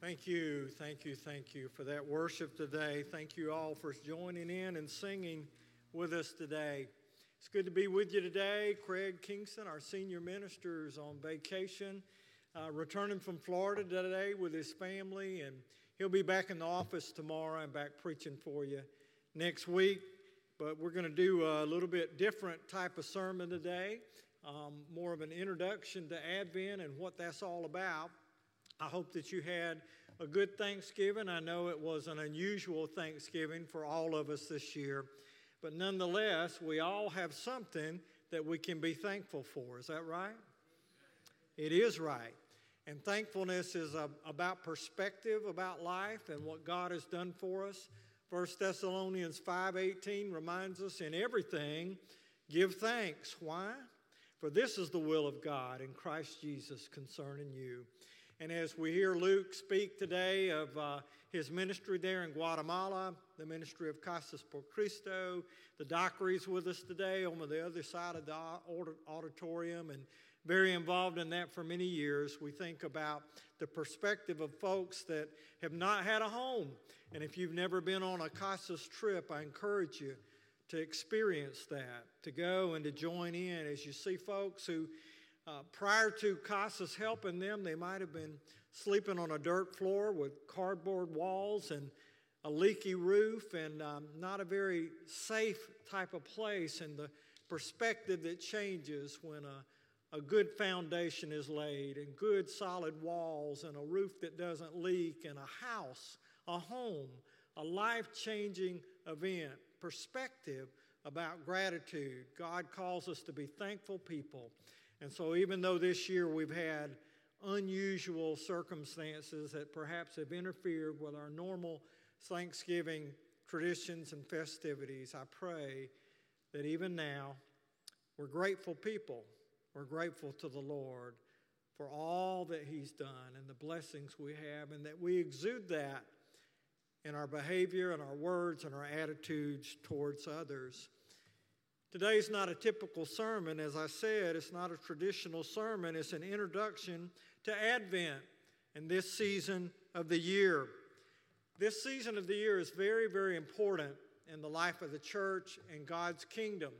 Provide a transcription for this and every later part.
Thank you, thank you, thank you for that worship today. Thank you all for joining in and singing with us today. It's good to be with you today. Craig Kingston, our senior minister, is on vacation, uh, returning from Florida today with his family, and he'll be back in the office tomorrow and back preaching for you next week. But we're going to do a little bit different type of sermon today, um, more of an introduction to Advent and what that's all about. I hope that you had a good Thanksgiving. I know it was an unusual Thanksgiving for all of us this year, but nonetheless, we all have something that we can be thankful for. Is that right? It is right. And thankfulness is a, about perspective about life and what God has done for us. 1 Thessalonians 5:18 reminds us in everything give thanks. Why? For this is the will of God in Christ Jesus concerning you. And as we hear Luke speak today of uh, his ministry there in Guatemala, the ministry of Casas por Cristo, the Dockery's with us today on the other side of the auditorium and very involved in that for many years. We think about the perspective of folks that have not had a home. And if you've never been on a Casas trip, I encourage you to experience that, to go and to join in as you see folks who uh, prior to Casas helping them, they might have been sleeping on a dirt floor with cardboard walls and a leaky roof and um, not a very safe type of place. And the perspective that changes when a, a good foundation is laid and good solid walls and a roof that doesn't leak and a house, a home, a life changing event. Perspective about gratitude. God calls us to be thankful people. And so, even though this year we've had unusual circumstances that perhaps have interfered with our normal Thanksgiving traditions and festivities, I pray that even now we're grateful people. We're grateful to the Lord for all that He's done and the blessings we have, and that we exude that in our behavior and our words and our attitudes towards others. Today's not a typical sermon. As I said, it's not a traditional sermon, it's an introduction to Advent and this season of the year. This season of the year is very, very important in the life of the church and God's kingdom.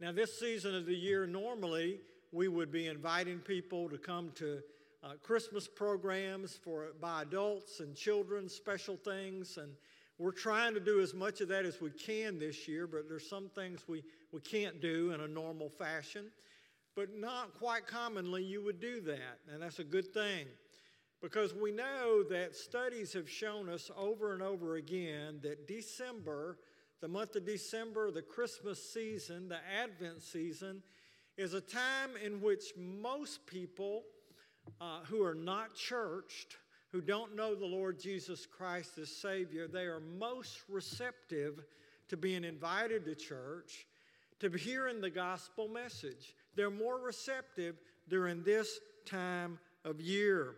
Now, this season of the year, normally we would be inviting people to come to uh, Christmas programs for by adults and children, special things, and we're trying to do as much of that as we can this year, but there's some things we, we can't do in a normal fashion. But not quite commonly you would do that, and that's a good thing. Because we know that studies have shown us over and over again that December, the month of December, the Christmas season, the Advent season, is a time in which most people uh, who are not churched who don't know the Lord Jesus Christ as Savior, they are most receptive to being invited to church, to hearing the gospel message. They're more receptive during this time of year.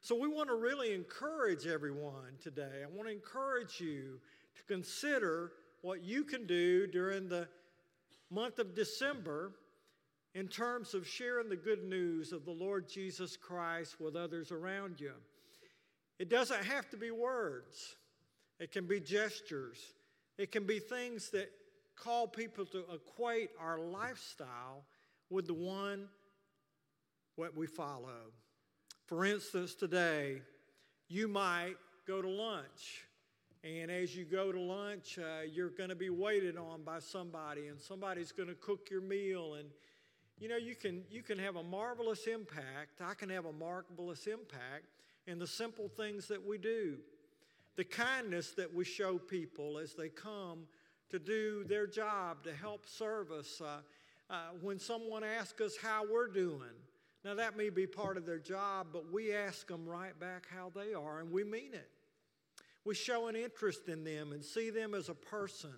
So, we want to really encourage everyone today. I want to encourage you to consider what you can do during the month of December in terms of sharing the good news of the Lord Jesus Christ with others around you. It doesn't have to be words, it can be gestures, it can be things that call people to equate our lifestyle with the one what we follow. For instance, today, you might go to lunch. And as you go to lunch, uh, you're going to be waited on by somebody, and somebody's going to cook your meal. And you know, you can you can have a marvelous impact. I can have a marvelous impact in the simple things that we do, the kindness that we show people as they come to do their job to help serve us. Uh, uh, when someone asks us how we're doing, now that may be part of their job, but we ask them right back how they are, and we mean it. We show an interest in them and see them as a person.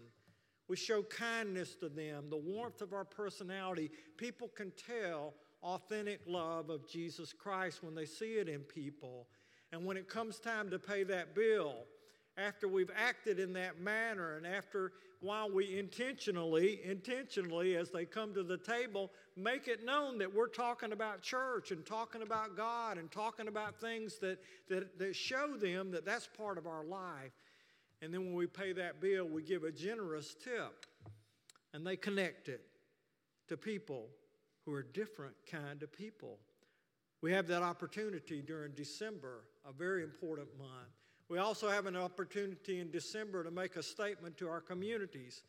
We show kindness to them, the warmth of our personality. People can tell authentic love of Jesus Christ when they see it in people. And when it comes time to pay that bill, after we've acted in that manner and after while we intentionally, intentionally, as they come to the table, make it known that we're talking about church and talking about God and talking about things that, that, that show them that that's part of our life. And then when we pay that bill, we give a generous tip. And they connect it to people who are different kind of people. We have that opportunity during December, a very important month. We also have an opportunity in December to make a statement to our communities.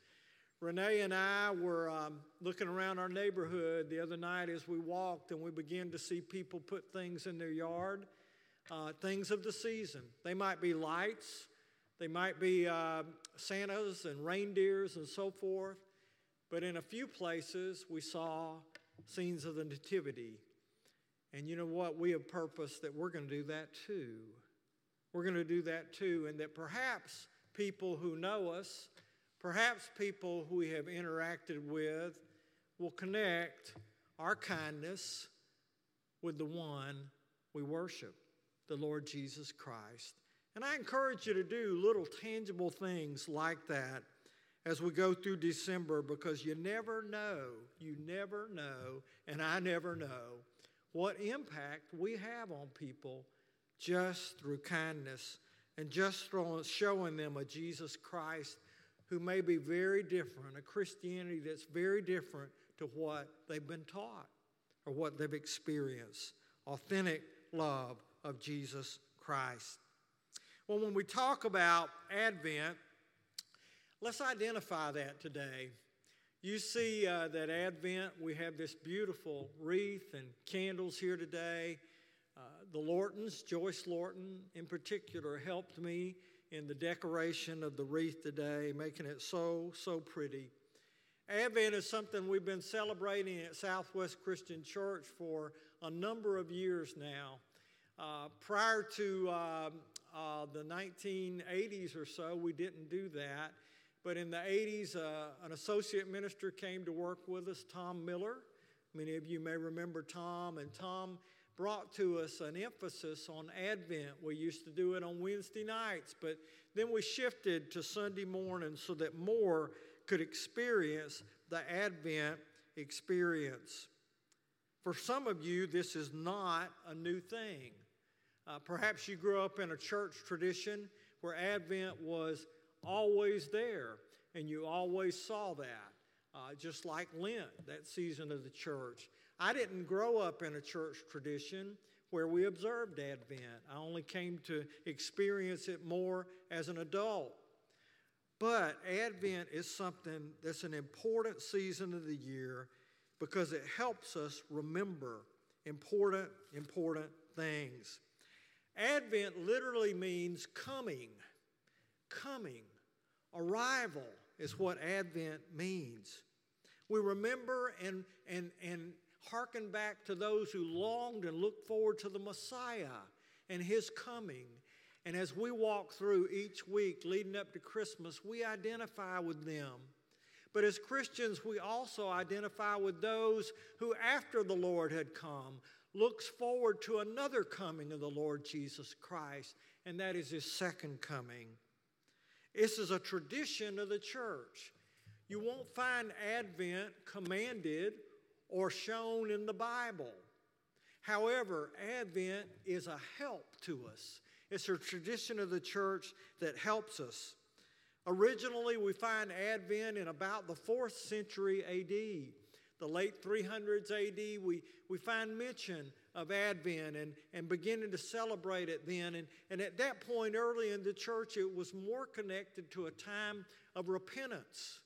Renee and I were um, looking around our neighborhood the other night as we walked, and we began to see people put things in their yard, uh, things of the season. They might be lights, they might be uh, Santas and reindeers and so forth. But in a few places, we saw scenes of the Nativity. And you know what? We have purpose that we're going to do that too. We're going to do that too, and that perhaps people who know us, perhaps people who we have interacted with, will connect our kindness with the one we worship, the Lord Jesus Christ. And I encourage you to do little tangible things like that as we go through December because you never know, you never know, and I never know what impact we have on people just through kindness and just showing them a Jesus Christ who may be very different, a Christianity that's very different to what they've been taught or what they've experienced. Authentic love of Jesus Christ. Well, when we talk about Advent, let's identify that today. You see uh, that Advent, we have this beautiful wreath and candles here today. Uh, the Lortons, Joyce Lorton in particular, helped me in the decoration of the wreath today, making it so, so pretty. Advent is something we've been celebrating at Southwest Christian Church for a number of years now. Uh, prior to uh, uh, the 1980s or so, we didn't do that. But in the 80s, uh, an associate minister came to work with us, Tom Miller. Many of you may remember Tom, and Tom brought to us an emphasis on Advent. We used to do it on Wednesday nights, but then we shifted to Sunday morning so that more could experience the Advent experience. For some of you, this is not a new thing. Uh, perhaps you grew up in a church tradition where Advent was always there and you always saw that, uh, just like Lent, that season of the church. I didn't grow up in a church tradition where we observed Advent. I only came to experience it more as an adult. But Advent is something that's an important season of the year because it helps us remember important, important things. Advent literally means coming, coming, arrival is what Advent means. We remember and, and, and hearken back to those who longed and looked forward to the Messiah and his coming. And as we walk through each week leading up to Christmas, we identify with them. But as Christians, we also identify with those who, after the Lord had come, looks forward to another coming of the Lord Jesus Christ, and that is his second coming. This is a tradition of the church. You won't find Advent commanded or shown in the Bible. However, Advent is a help to us. It's a tradition of the church that helps us. Originally, we find Advent in about the fourth century AD. The late 300s AD, we, we find mention of Advent and, and beginning to celebrate it then. And, and at that point, early in the church, it was more connected to a time of repentance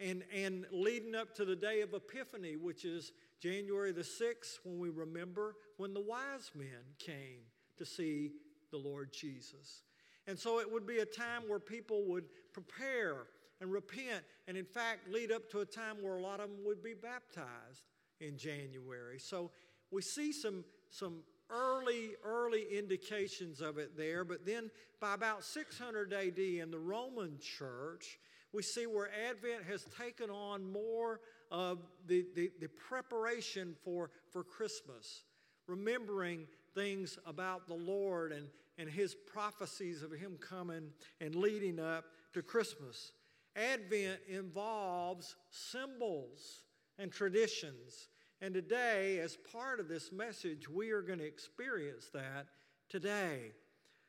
and, and leading up to the day of Epiphany, which is January the 6th, when we remember when the wise men came to see the Lord Jesus. And so it would be a time where people would prepare and repent, and in fact, lead up to a time where a lot of them would be baptized in January. So we see some, some early, early indications of it there, but then by about 600 AD in the Roman church, we see where Advent has taken on more of the, the, the, preparation for, for Christmas, remembering things about the Lord and, and his prophecies of him coming and leading up to Christmas. Advent involves symbols and traditions. And today, as part of this message, we are going to experience that today.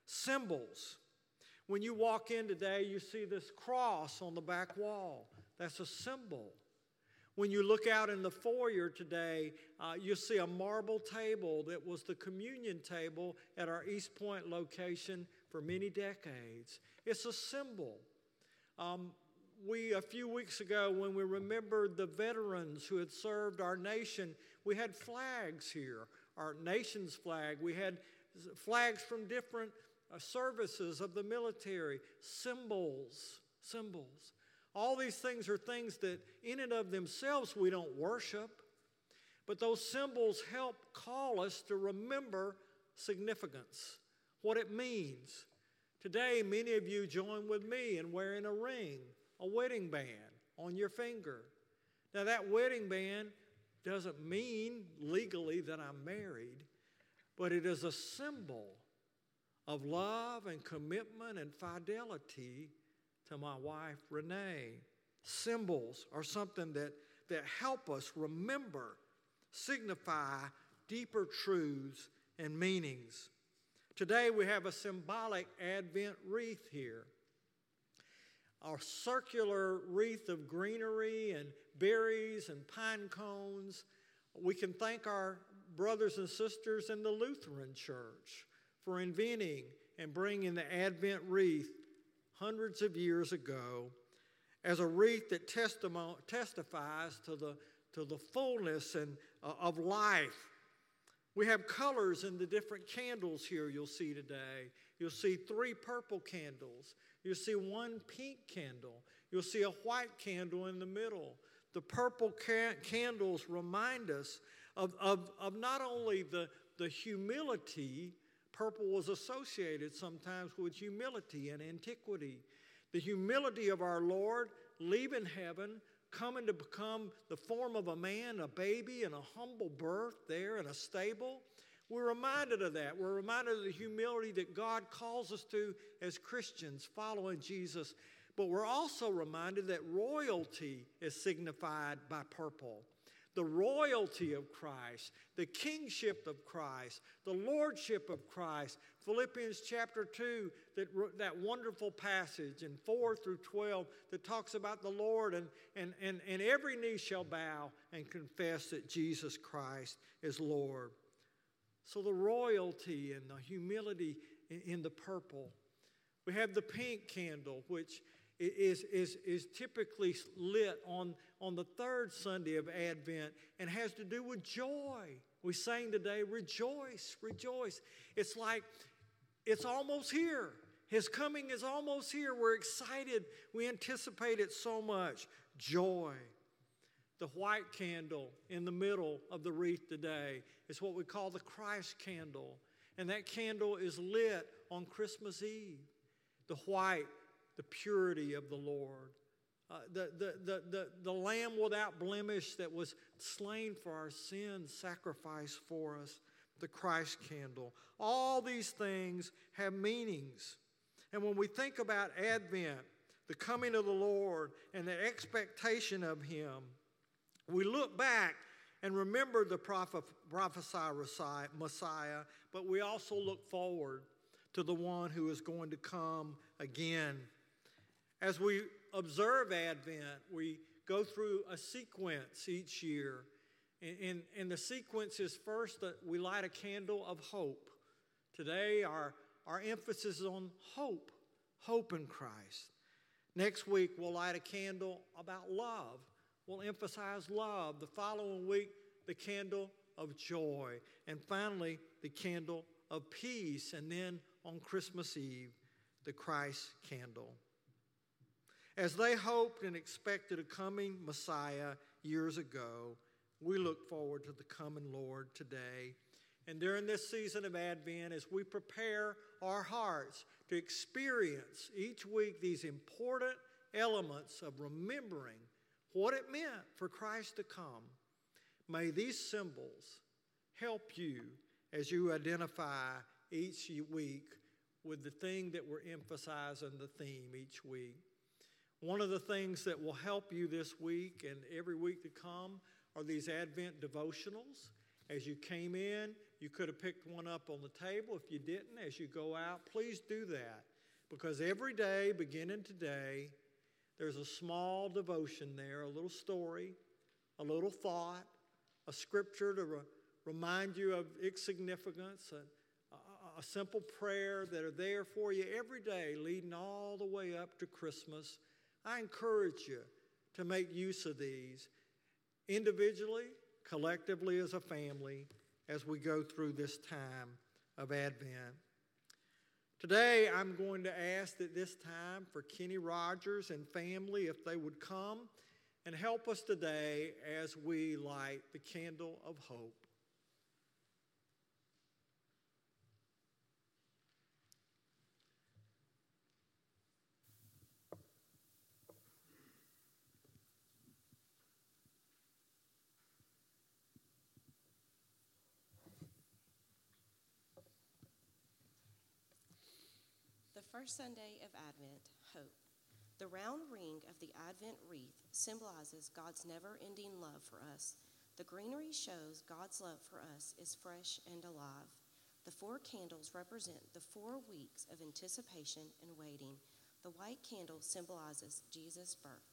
Symbols. When you walk in today, you see this cross on the back wall. That's a symbol. When you look out in the foyer today, uh, you see a marble table that was the communion table at our East Point location for many decades. It's a symbol. Um, we, a few weeks ago, when we remembered the veterans who had served our nation, we had flags here, our nation's flag. We had flags from different uh, services of the military, symbols, symbols. All these things are things that, in and of themselves, we don't worship, but those symbols help call us to remember significance, what it means. Today, many of you join with me in wearing a ring a wedding band on your finger. Now, that wedding band doesn't mean legally that I'm married, but it is a symbol of love and commitment and fidelity to my wife, Renee. Symbols are something that, that help us remember, signify deeper truths and meanings. Today we have a symbolic Advent wreath here a circular wreath of greenery and berries and pine cones. We can thank our brothers and sisters in the Lutheran Church for inventing and bringing the Advent wreath hundreds of years ago as a wreath that testifies to the, to the fullness and, uh, of life. We have colors in the different candles here you'll see today. You'll see three purple candles. You'll see one pink candle. You'll see a white candle in the middle. The purple ca- candles remind us of, of, of not only the, the humility, purple was associated sometimes with humility and antiquity. The humility of our Lord leaving heaven, coming to become the form of a man, a baby, in a humble birth there in a stable we're reminded of that. We're reminded of the humility that God calls us to as Christians following Jesus. But we're also reminded that royalty is signified by purple. The royalty of Christ, the kingship of Christ, the lordship of Christ. Philippians chapter 2, that, that wonderful passage in 4 through 12 that talks about the Lord, and, and, and, and every knee shall bow and confess that Jesus Christ is Lord. So the royalty and the humility in the purple. We have the pink candle, which is, is, is typically lit on, on the third Sunday of Advent and has to do with joy. We sang today, rejoice, rejoice. It's like it's almost here. His coming is almost here. We're excited. We anticipate it so much. Joy. The white candle in the middle of the wreath today is what we call the Christ candle. And that candle is lit on Christmas Eve. The white, the purity of the Lord. Uh, the, the, the, the, the lamb without blemish that was slain for our sins, sacrificed for us, the Christ candle. All these things have meanings. And when we think about Advent, the coming of the Lord, and the expectation of Him, we look back and remember the prophesied Messiah, but we also look forward to the one who is going to come again. As we observe Advent, we go through a sequence each year. And, and, the sequence is first that we light a candle of hope. Today, our, our emphasis is on hope, hope in Christ. Next week, we'll light a candle about love We'll emphasize love. The following week, the candle of joy. And finally, the candle of peace. And then on Christmas Eve, the Christ candle. As they hoped and expected a coming Messiah years ago, we look forward to the coming Lord today. And during this season of Advent, as we prepare our hearts to experience each week these important elements of remembering what it meant for Christ to come. May these symbols help you as you identify each week with the thing that we're emphasizing the theme each week. One of the things that will help you this week and every week to come are these Advent devotionals. As you came in, you could have picked one up on the table. If you didn't, as you go out, please do that. Because every day, beginning today, there's a small devotion there, a little story, a little thought, a scripture to re- remind you of its significance, a, a, a simple prayer that are there for you every day, leading all the way up to Christmas. I encourage you to make use of these individually, collectively as a family, as we go through this time of Advent. Today, I'm going to ask at this time for Kenny Rogers and family if they would come and help us today as we light the candle of hope. First Sunday of Advent, hope. The round ring of the Advent wreath symbolizes God's never ending love for us. The greenery shows God's love for us is fresh and alive. The four candles represent the four weeks of anticipation and waiting. The white candle symbolizes Jesus' birth.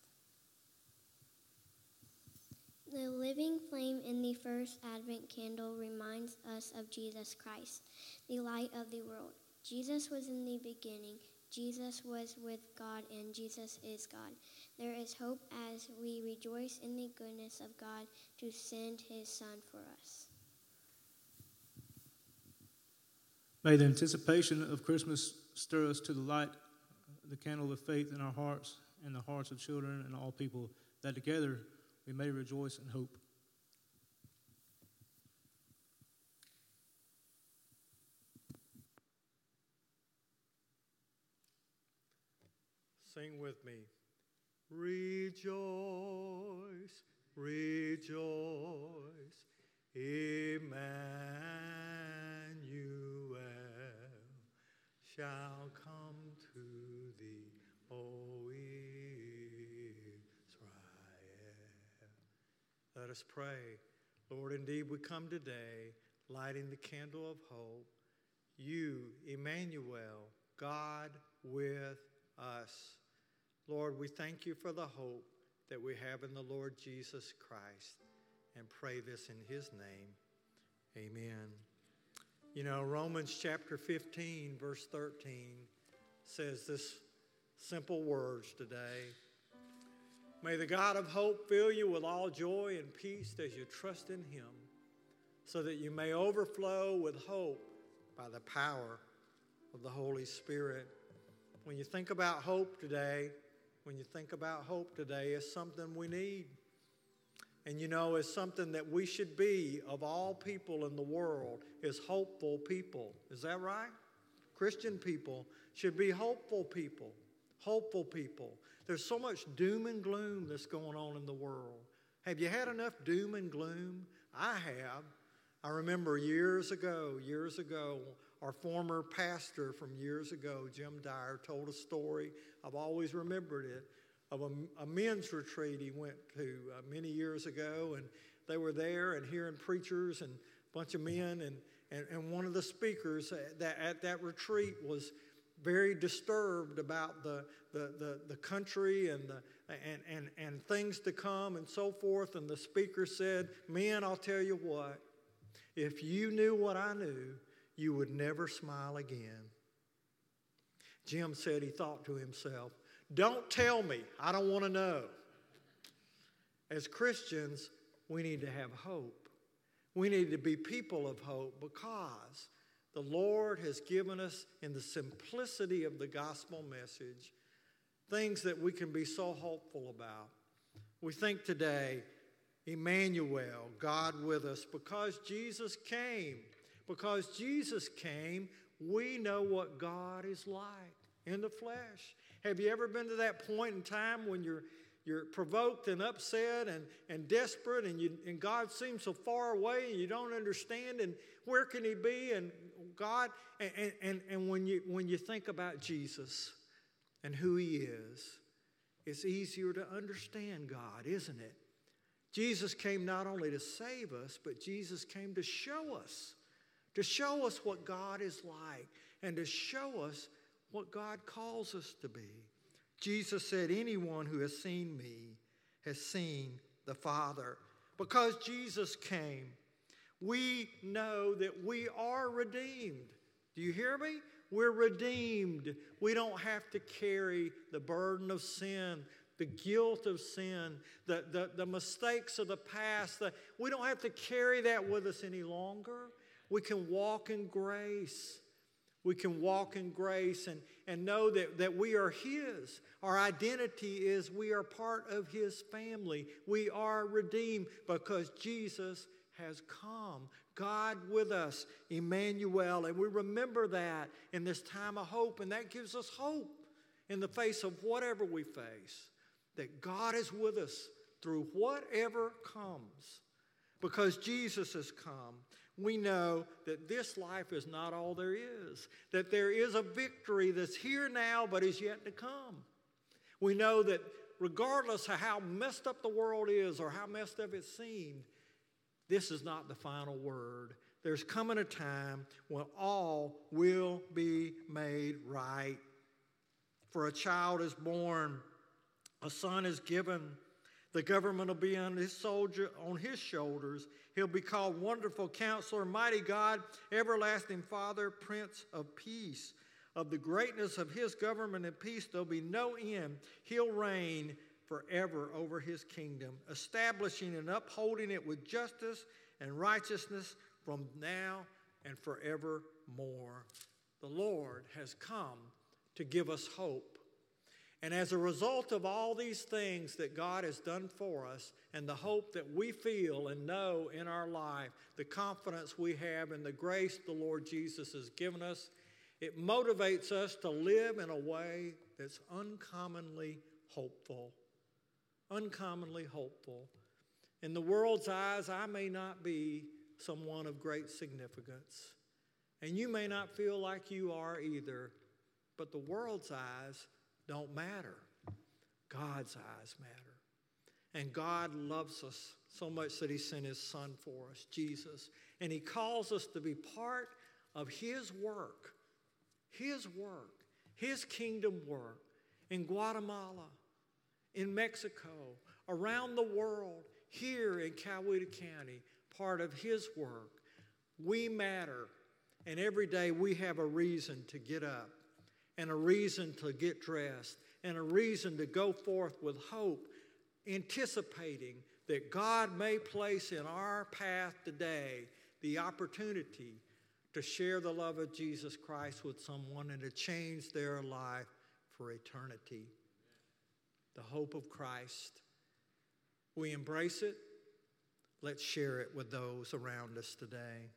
The living flame in the first Advent candle reminds us of Jesus Christ, the light of the world. Jesus was in the beginning. Jesus was with God, and Jesus is God. There is hope as we rejoice in the goodness of God to send his Son for us. May the anticipation of Christmas stir us to the light, the candle of faith in our hearts and the hearts of children and all people, that together we may rejoice and hope. Sing with me. Rejoice, rejoice, Emmanuel shall come to thee, O Israel. Let us pray. Lord, indeed, we come today lighting the candle of hope. You, Emmanuel, God with us. Lord, we thank you for the hope that we have in the Lord Jesus Christ and pray this in his name. Amen. You know, Romans chapter 15, verse 13 says this simple words today. May the God of hope fill you with all joy and peace as you trust in him, so that you may overflow with hope by the power of the Holy Spirit. When you think about hope today, when you think about hope today, it's something we need. And you know, it's something that we should be of all people in the world is hopeful people. Is that right? Christian people should be hopeful people. Hopeful people. There's so much doom and gloom that's going on in the world. Have you had enough doom and gloom? I have. I remember years ago, years ago, our former pastor from years ago, Jim Dyer, told a story. I've always remembered it of a, a men's retreat he went to uh, many years ago, and they were there and hearing preachers and a bunch of men, and, and, and one of the speakers at that, at that retreat was very disturbed about the, the, the, the country and, the, and, and, and things to come and so forth. And the speaker said, Men, I'll tell you what, if you knew what I knew, you would never smile again. Jim said he thought to himself, Don't tell me, I don't want to know. As Christians, we need to have hope. We need to be people of hope because the Lord has given us, in the simplicity of the gospel message, things that we can be so hopeful about. We think today, Emmanuel, God with us, because Jesus came because Jesus came, we know what God is like in the flesh. Have you ever been to that point in time when you're you're provoked and upset and, and desperate and, you, and god seems so far away and you don't understand and where can he be and god and, and, and when, you, when you think about jesus and who he is it's easier to understand God, isn't it? Jesus came not only to save us, but Jesus came to show us, to show us what God is like, and to show us what God calls us to be. Jesus said, Anyone who has seen me has seen the Father. Because Jesus came, we know that we are redeemed. Do you hear me? We're redeemed. We don't have to carry the burden of sin, the guilt of sin, the, the, the mistakes of the past. The, we don't have to carry that with us any longer. We can walk in grace. We can walk in grace and, and know that, that we are His. Our identity is we are part of His family. We are redeemed because Jesus has come. God with us, Emmanuel. And we remember that in this time of hope, and that gives us hope in the face of whatever we face, that God is with us through whatever comes. Because Jesus has come, we know that this life is not all there is, that there is a victory that's here now but is yet to come. We know that regardless of how messed up the world is or how messed up it seemed, this is not the final word. There's coming a time when all will be made right. For a child is born, a son is given. The government will be on his soldier on his shoulders. He'll be called Wonderful Counselor, Mighty God, Everlasting Father, Prince of Peace. Of the greatness of his government and peace, there'll be no end. He'll reign forever over his kingdom, establishing and upholding it with justice and righteousness from now and forevermore. The Lord has come to give us hope. And as a result of all these things that God has done for us, and the hope that we feel and know in our life, the confidence we have in the grace the Lord Jesus has given us, it motivates us to live in a way that's uncommonly hopeful uncommonly hopeful. In the world's eyes, I may not be someone of great significance, and you may not feel like you are either, but the world's eyes don't matter. God's eyes matter. And God loves us so much that He sent His Son for us, Jesus. And He calls us to be part of His work, His work, His kingdom work in Guatemala, in Mexico, around the world, here in Coweta County, part of His work. We matter, and every day we have a reason to get up, and a reason to get dressed, and a reason to go forth with hope, anticipating that God may place in our path today the opportunity to share the love of Jesus Christ with someone and to change their life for eternity the hope of Christ. We embrace it. Let's share it with those around us today.